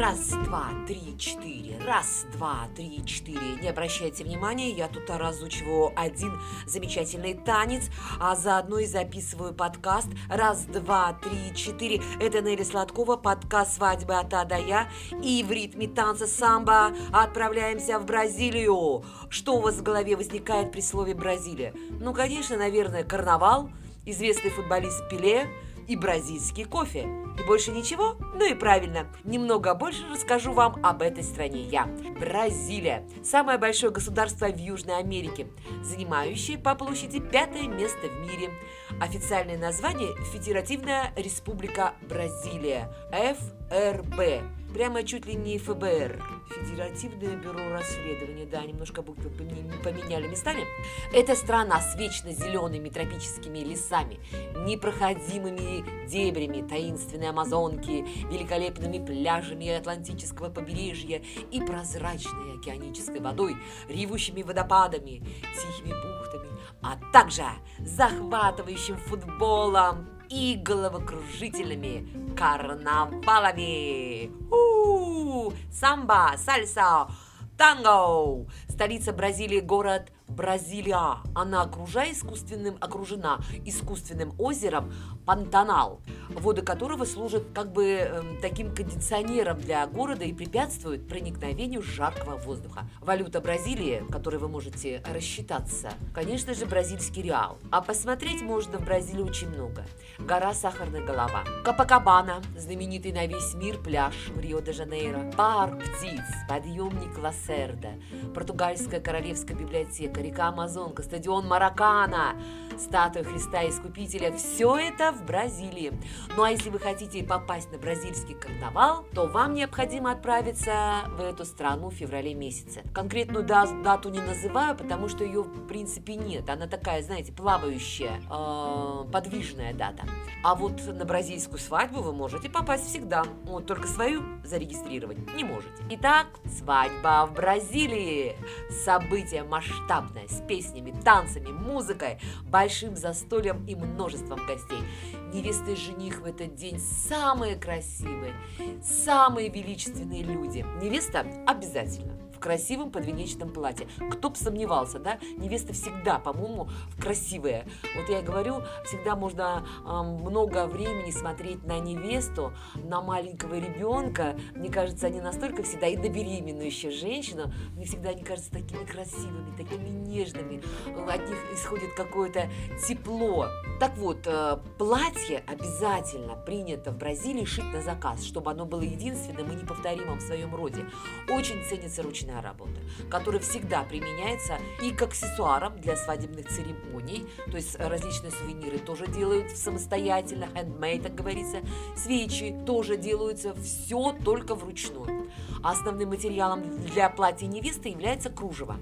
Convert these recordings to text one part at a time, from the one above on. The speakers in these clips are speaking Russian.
Раз, два, три, четыре. Раз, два, три, четыре. Не обращайте внимания, я тут разучиваю один замечательный танец, а заодно и записываю подкаст. Раз, два, три, четыре. Это Нелли Сладкова, подкаст «Свадьбы от А до Я». И в ритме танца самбо отправляемся в Бразилию. Что у вас в голове возникает при слове «Бразилия»? Ну, конечно, наверное, карнавал, известный футболист Пеле – и бразильский кофе. И больше ничего? Ну и правильно, немного больше расскажу вам об этой стране я. Бразилия – самое большое государство в Южной Америке, занимающее по площади пятое место в мире. Официальное название – Федеративная Республика Бразилия – ФРБ. Прямо чуть ли не ФБР. Федеративное бюро расследования, да, немножко буквы поменяли местами. Это страна с вечно зелеными тропическими лесами, непроходимыми дебрями таинственной Амазонки, великолепными пляжами Атлантического побережья и прозрачной океанической водой, ревущими водопадами, тихими бухтами, а также захватывающим футболом, и головокружительными карнавалами. У-у-у! Самба, сальса, танго. Столица Бразилии город Бразилия. Она окружена искусственным, окружена искусственным озером Пантанал, воды которого служат как бы э, таким кондиционером для города и препятствуют проникновению жаркого воздуха. Валюта Бразилии, которой вы можете рассчитаться, конечно же, бразильский реал. А посмотреть можно в Бразилии очень много. Гора Сахарная голова, Капакабана, знаменитый на весь мир пляж в Рио-де-Жанейро, парк птиц, подъемник Лассерда, португальская королевская библиотека, река Амазонка, стадион Маракана, статуя Христа Искупителя. Все это в Бразилии. Ну а если вы хотите попасть на бразильский карнавал, то вам необходимо отправиться в эту страну в феврале месяце. Конкретную дату не называю, потому что ее в принципе нет. Она такая, знаете, плавающая, э, подвижная дата. А вот на бразильскую свадьбу вы можете попасть всегда. Вот только свою зарегистрировать не можете. Итак, свадьба в Бразилии. Событие масштабное, с песнями, танцами, музыкой, большим застольем и множеством гостей. Невеста и жених в этот день самые красивые, самые величественные люди. Невеста обязательно красивом подвенечном платье. Кто бы сомневался, да? Невеста всегда, по-моему, красивая. Вот я говорю, всегда можно э, много времени смотреть на невесту, на маленького ребенка. Мне кажется, они настолько всегда, и на беременную еще женщину, мне всегда они кажутся такими красивыми, такими нежными. От них исходит какое-то тепло. Так вот, э, платье обязательно принято в Бразилии шить на заказ, чтобы оно было единственным и неповторимым в своем роде. Очень ценится ручная ручная работа, которая всегда применяется и к аксессуарам для свадебных церемоний, то есть различные сувениры тоже делают самостоятельно, handmade, как говорится, свечи тоже делаются, все только вручную. Основным материалом для платья невесты является кружево.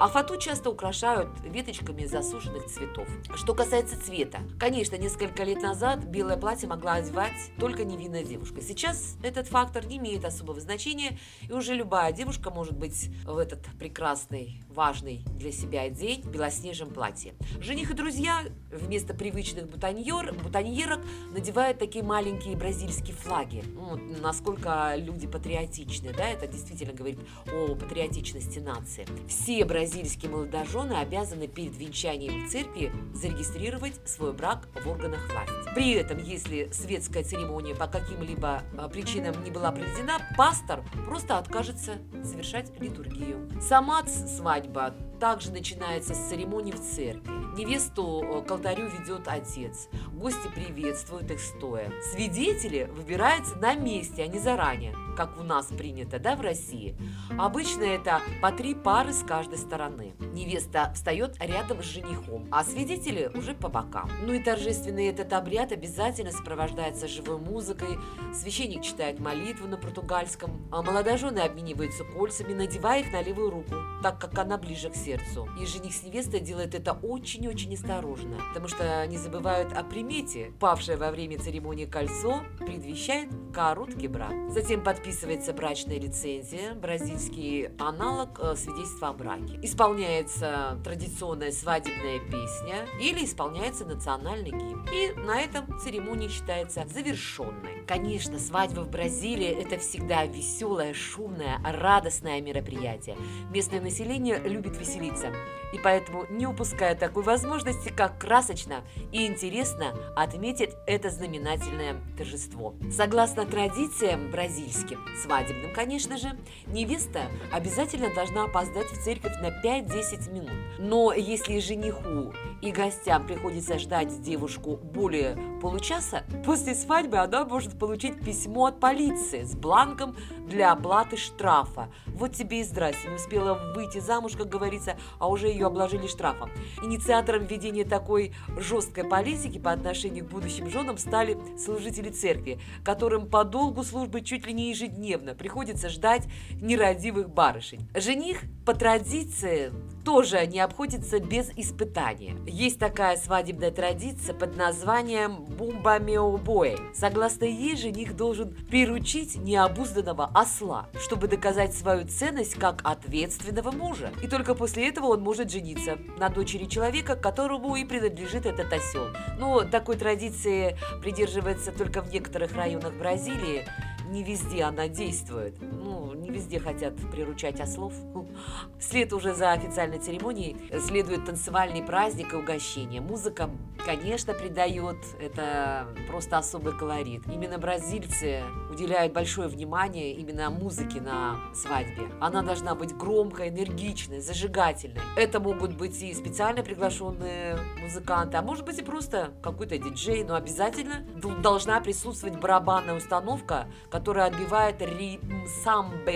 А фату часто украшают веточками засушенных цветов. Что касается цвета, конечно, несколько лет назад белое платье могла одевать только невинная девушка. Сейчас этот фактор не имеет особого значения, и уже любая девушка может быть в этот прекрасный, важный для себя день в белоснежном платье. Жених и друзья вместо привычных бутоньер, бутоньерок надевают такие маленькие бразильские флаги. Ну, насколько люди патриотичны, да, это действительно говорит о патриотичности нации. Все бразильские молодожены обязаны перед венчанием в церкви зарегистрировать свой брак в органах власти. При этом, если светская церемония по каким-либо а, причинам не была проведена, пастор просто откажется совершать литургию. Сама свадьба также начинается с церемонии в церкви. Невесту э, к алтарю ведет отец. Гости приветствуют их стоя. Свидетели выбираются на месте, а не заранее, как у нас принято, да, в России. Обычно это по три пары с каждой стороны. Невеста встает рядом с женихом, а свидетели уже по бокам. Ну и торжественный этот обряд обязательно сопровождается живой музыкой. Священник читает молитву на португальском, а молодожены обмениваются кольцами, надевая их на левую руку, так как она ближе к сердцу сердцу. И жених с невестой делает это очень-очень осторожно, потому что не забывают о примете. Павшее во время церемонии кольцо предвещает короткий брак. Затем подписывается брачная лицензия, бразильский аналог э, свидетельства о браке. Исполняется традиционная свадебная песня или исполняется национальный гимн. И на этом церемония считается завершенной. Конечно, свадьба в Бразилии – это всегда веселое, шумное, радостное мероприятие. Местное население любит веселиться веселиться. И поэтому не упуская такой возможности, как красочно и интересно отметить это знаменательное торжество. Согласно традициям бразильским, свадебным, конечно же, невеста обязательно должна опоздать в церковь на 5-10 минут. Но если жениху и гостям приходится ждать девушку более получаса, после свадьбы она может получить письмо от полиции с бланком для оплаты штрафа. Вот тебе и здрасте, не успела выйти замуж, как говорится, а уже ее обложили штрафом. Инициатором введения такой жесткой политики по отношению к будущим женам стали служители церкви, которым по долгу службы чуть ли не ежедневно приходится ждать нерадивых барышень. Жених по традиции тоже не обходится без испытания. Есть такая свадебная традиция под названием «бумба меобоэ». Согласно ей, жених должен приручить необузданного осла, чтобы доказать свою ценность как ответственного мужа. И только после этого он может жениться на дочери человека, которому и принадлежит этот осел. Но такой традиции придерживается только в некоторых районах Бразилии, не везде она действует. Ну, не везде хотят приручать ослов. Вслед уже за официальной церемонией следует танцевальный праздник и угощение. Музыка, конечно, придает это просто особый колорит. Именно бразильцы уделяют большое внимание именно музыке на свадьбе. Она должна быть громкой, энергичной, зажигательной. Это могут быть и специально приглашенные музыканты, а может быть и просто какой-то диджей, но обязательно должна присутствовать барабанная установка, которая отбивает ритм самбы.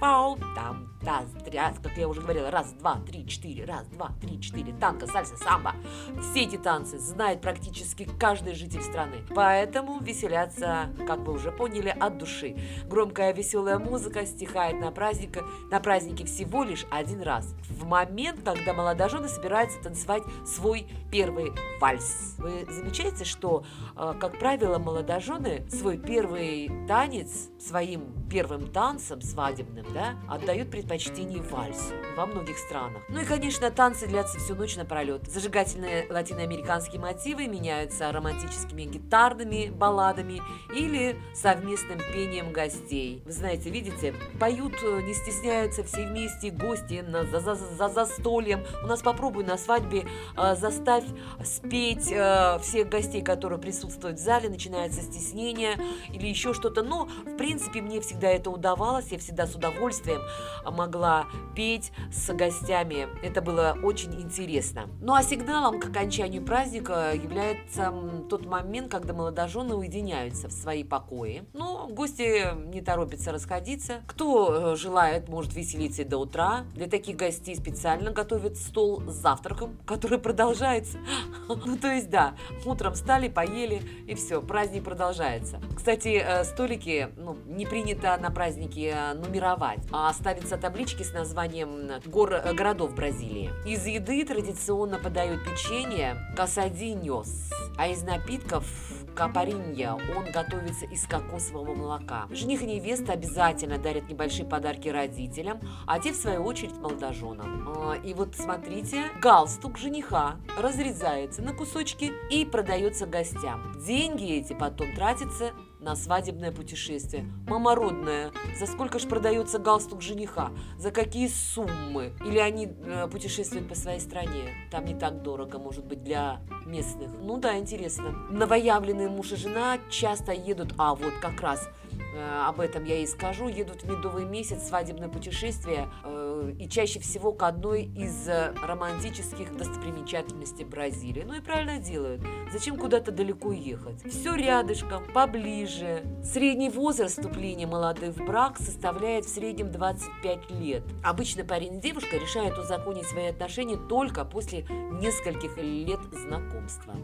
Фау, там, раз, раз, как я уже говорила, раз, два, три, четыре, раз, два, три, четыре, танго, сальса, самбо. Все эти танцы знает практически каждый житель страны. Поэтому веселятся, как вы уже поняли, от души. Громкая веселая музыка стихает на празднике, на празднике всего лишь один раз. В момент, когда молодожены собираются танцевать свой первый вальс. Вы замечаете, что, э, как правило, молодожены свой первый танец своим первым танцем свадебным да, отдают предпочтение предпочтении вальс во многих странах. Ну и, конечно, танцы длятся всю ночь напролет. Зажигательные латиноамериканские мотивы меняются романтическими гитарными балладами или совместным пением гостей. Вы знаете, видите, поют, э, не стесняются все вместе гости на, за, за, за застольем. У нас попробуй на свадьбе э, заставь спеть э, всех гостей, которые присутствуют в зале, начинается стеснение или еще что-то. Но, в принципе, мне всегда это удавалось, я всегда с удовольствием могла могла петь с гостями. Это было очень интересно. Ну а сигналом к окончанию праздника является тот момент, когда молодожены уединяются в свои покои. Но гости не торопятся расходиться. Кто э, желает, может веселиться и до утра. Для таких гостей специально готовят стол с завтраком, который продолжается. Ну то есть да, утром встали, поели и все, праздник продолжается. Кстати, э, столики ну, не принято на праздники э, нумеровать, а ставится таблица таблички с названием гор, э, городов Бразилии. Из еды традиционно подают печенье касадиньос, а из напитков капаринья. Он готовится из кокосового молока. Жених и невеста обязательно дарят небольшие подарки родителям, а те, в свою очередь, молодоженам. А, и вот смотрите, галстук жениха разрезается на кусочки и продается гостям. Деньги эти потом тратятся на свадебное путешествие. Мама родная, за сколько ж продается галстук жениха? За какие суммы? Или они э, путешествуют по своей стране? Там не так дорого, может быть, для местных. Ну да, интересно. Новоявленные муж и жена часто едут, а вот как раз э, об этом я и скажу, едут в медовый месяц свадебное путешествие э, и чаще всего к одной из э, романтических достопримечательностей Бразилии. Ну и правильно делают. Зачем куда-то далеко ехать? Все рядышком, поближе. Средний возраст вступления молодых в брак составляет в среднем 25 лет. Обычно парень и девушка решают узаконить свои отношения только после нескольких лет знакомства.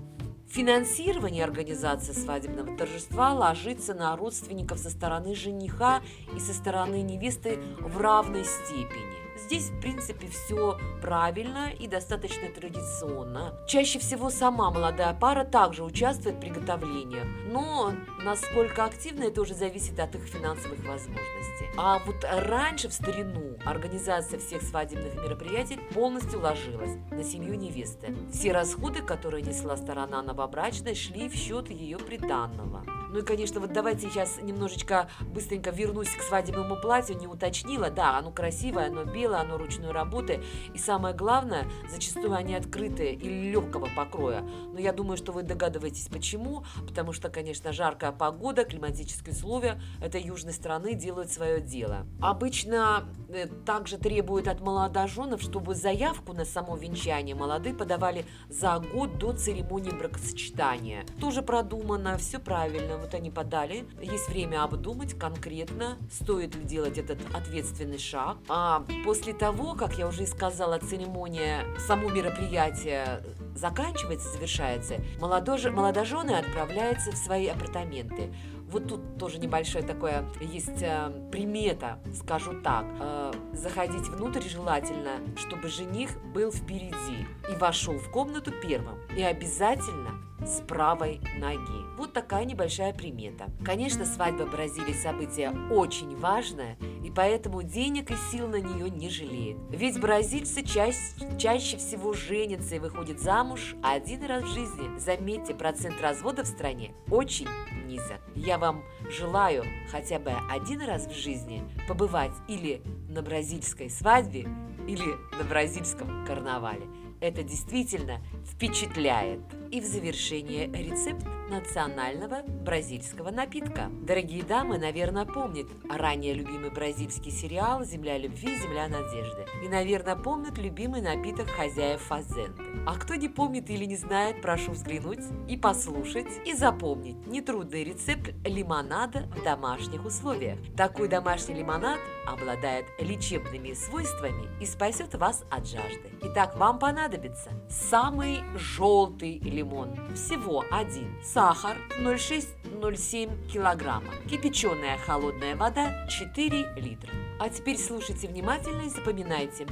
Финансирование организации свадебного торжества ложится на родственников со стороны жениха и со стороны невесты в равной степени. Здесь, в принципе, все правильно и достаточно традиционно. Чаще всего сама молодая пара также участвует в приготовлениях, но насколько активно это уже зависит от их финансовых возможностей. А вот раньше, в старину, организация всех свадебных мероприятий полностью ложилась на семью невесты. Все расходы, которые несла сторона новобрачной, шли в счет ее приданного. Ну и, конечно, вот давайте сейчас немножечко быстренько вернусь к свадебному платью. Не уточнила, да, оно красивое, оно белое, оно ручной работы. И самое главное, зачастую они открытые или легкого покроя. Но я думаю, что вы догадываетесь, почему. Потому что, конечно, жаркая погода, климатические условия этой южной страны делают свое дело. Обычно э, также требуют от молодоженов, чтобы заявку на само венчание молодые подавали за год до церемонии бракосочетания. Тоже продумано, все правильно вот они подали. Есть время обдумать конкретно, стоит ли делать этот ответственный шаг. А после того, как я уже и сказала, церемония, само мероприятие заканчивается, завершается, молодожи, молодожены отправляются в свои апартаменты. Вот тут тоже небольшое такое есть э, примета, скажу так. Э, заходить внутрь желательно, чтобы жених был впереди и вошел в комнату первым. И обязательно с правой ноги. Вот такая небольшая примета. Конечно, свадьба в Бразилии событие очень важное, и поэтому денег и сил на нее не жалеют. Ведь бразильцы чаще, чаще всего женятся и выходят замуж один раз в жизни. Заметьте, процент развода в стране очень низок. Я вам желаю хотя бы один раз в жизни побывать или на бразильской свадьбе, или на бразильском карнавале. Это действительно впечатляет. И в завершение рецепт национального бразильского напитка. Дорогие дамы, наверное, помнят ранее любимый бразильский сериал «Земля любви, земля надежды». И, наверное, помнят любимый напиток хозяев фазенды. А кто не помнит или не знает, прошу взглянуть и послушать, и запомнить нетрудный рецепт лимонада в домашних условиях. Такой домашний лимонад обладает лечебными свойствами и спасет вас от жажды. Итак, вам понадобится самый желтый лимон, всего один, сахар 0,6-0,7 килограмма, кипяченая холодная вода 4 литра. А теперь слушайте внимательно и запоминайте.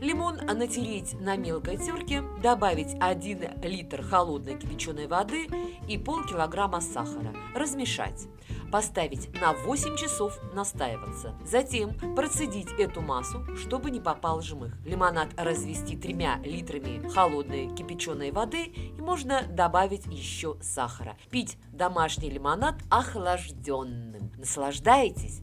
Лимон натереть на мелкой терке, добавить 1 литр холодной кипяченой воды и полкилограмма сахара. Размешать. Поставить на 8 часов настаиваться. Затем процедить эту массу, чтобы не попал жмых. Лимонад развести тремя литрами холодной кипяченой воды и можно добавить еще сахара. Пить домашний лимонад охлажденным. Наслаждаетесь?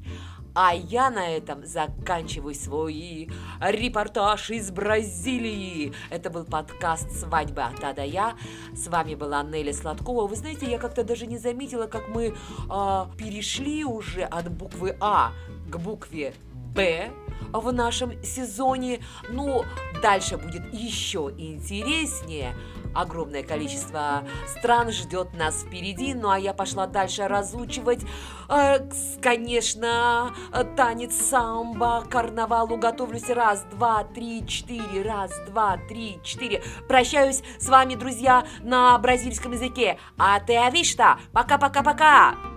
А я на этом заканчиваю свой репортаж из Бразилии. Это был подкаст «Свадьба от А до Я». С вами была Нелли Сладкова. Вы знаете, я как-то даже не заметила, как мы э, перешли уже от буквы А к букве Б в нашем сезоне. Ну, дальше будет еще интереснее. Огромное количество стран ждет нас впереди, ну а я пошла дальше разучивать, э, конечно, танец самбо, карнавалу готовлюсь. Раз, два, три, четыре, раз, два, три, четыре. Прощаюсь с вами, друзья, на бразильском языке. А ты авишта, пока-пока-пока!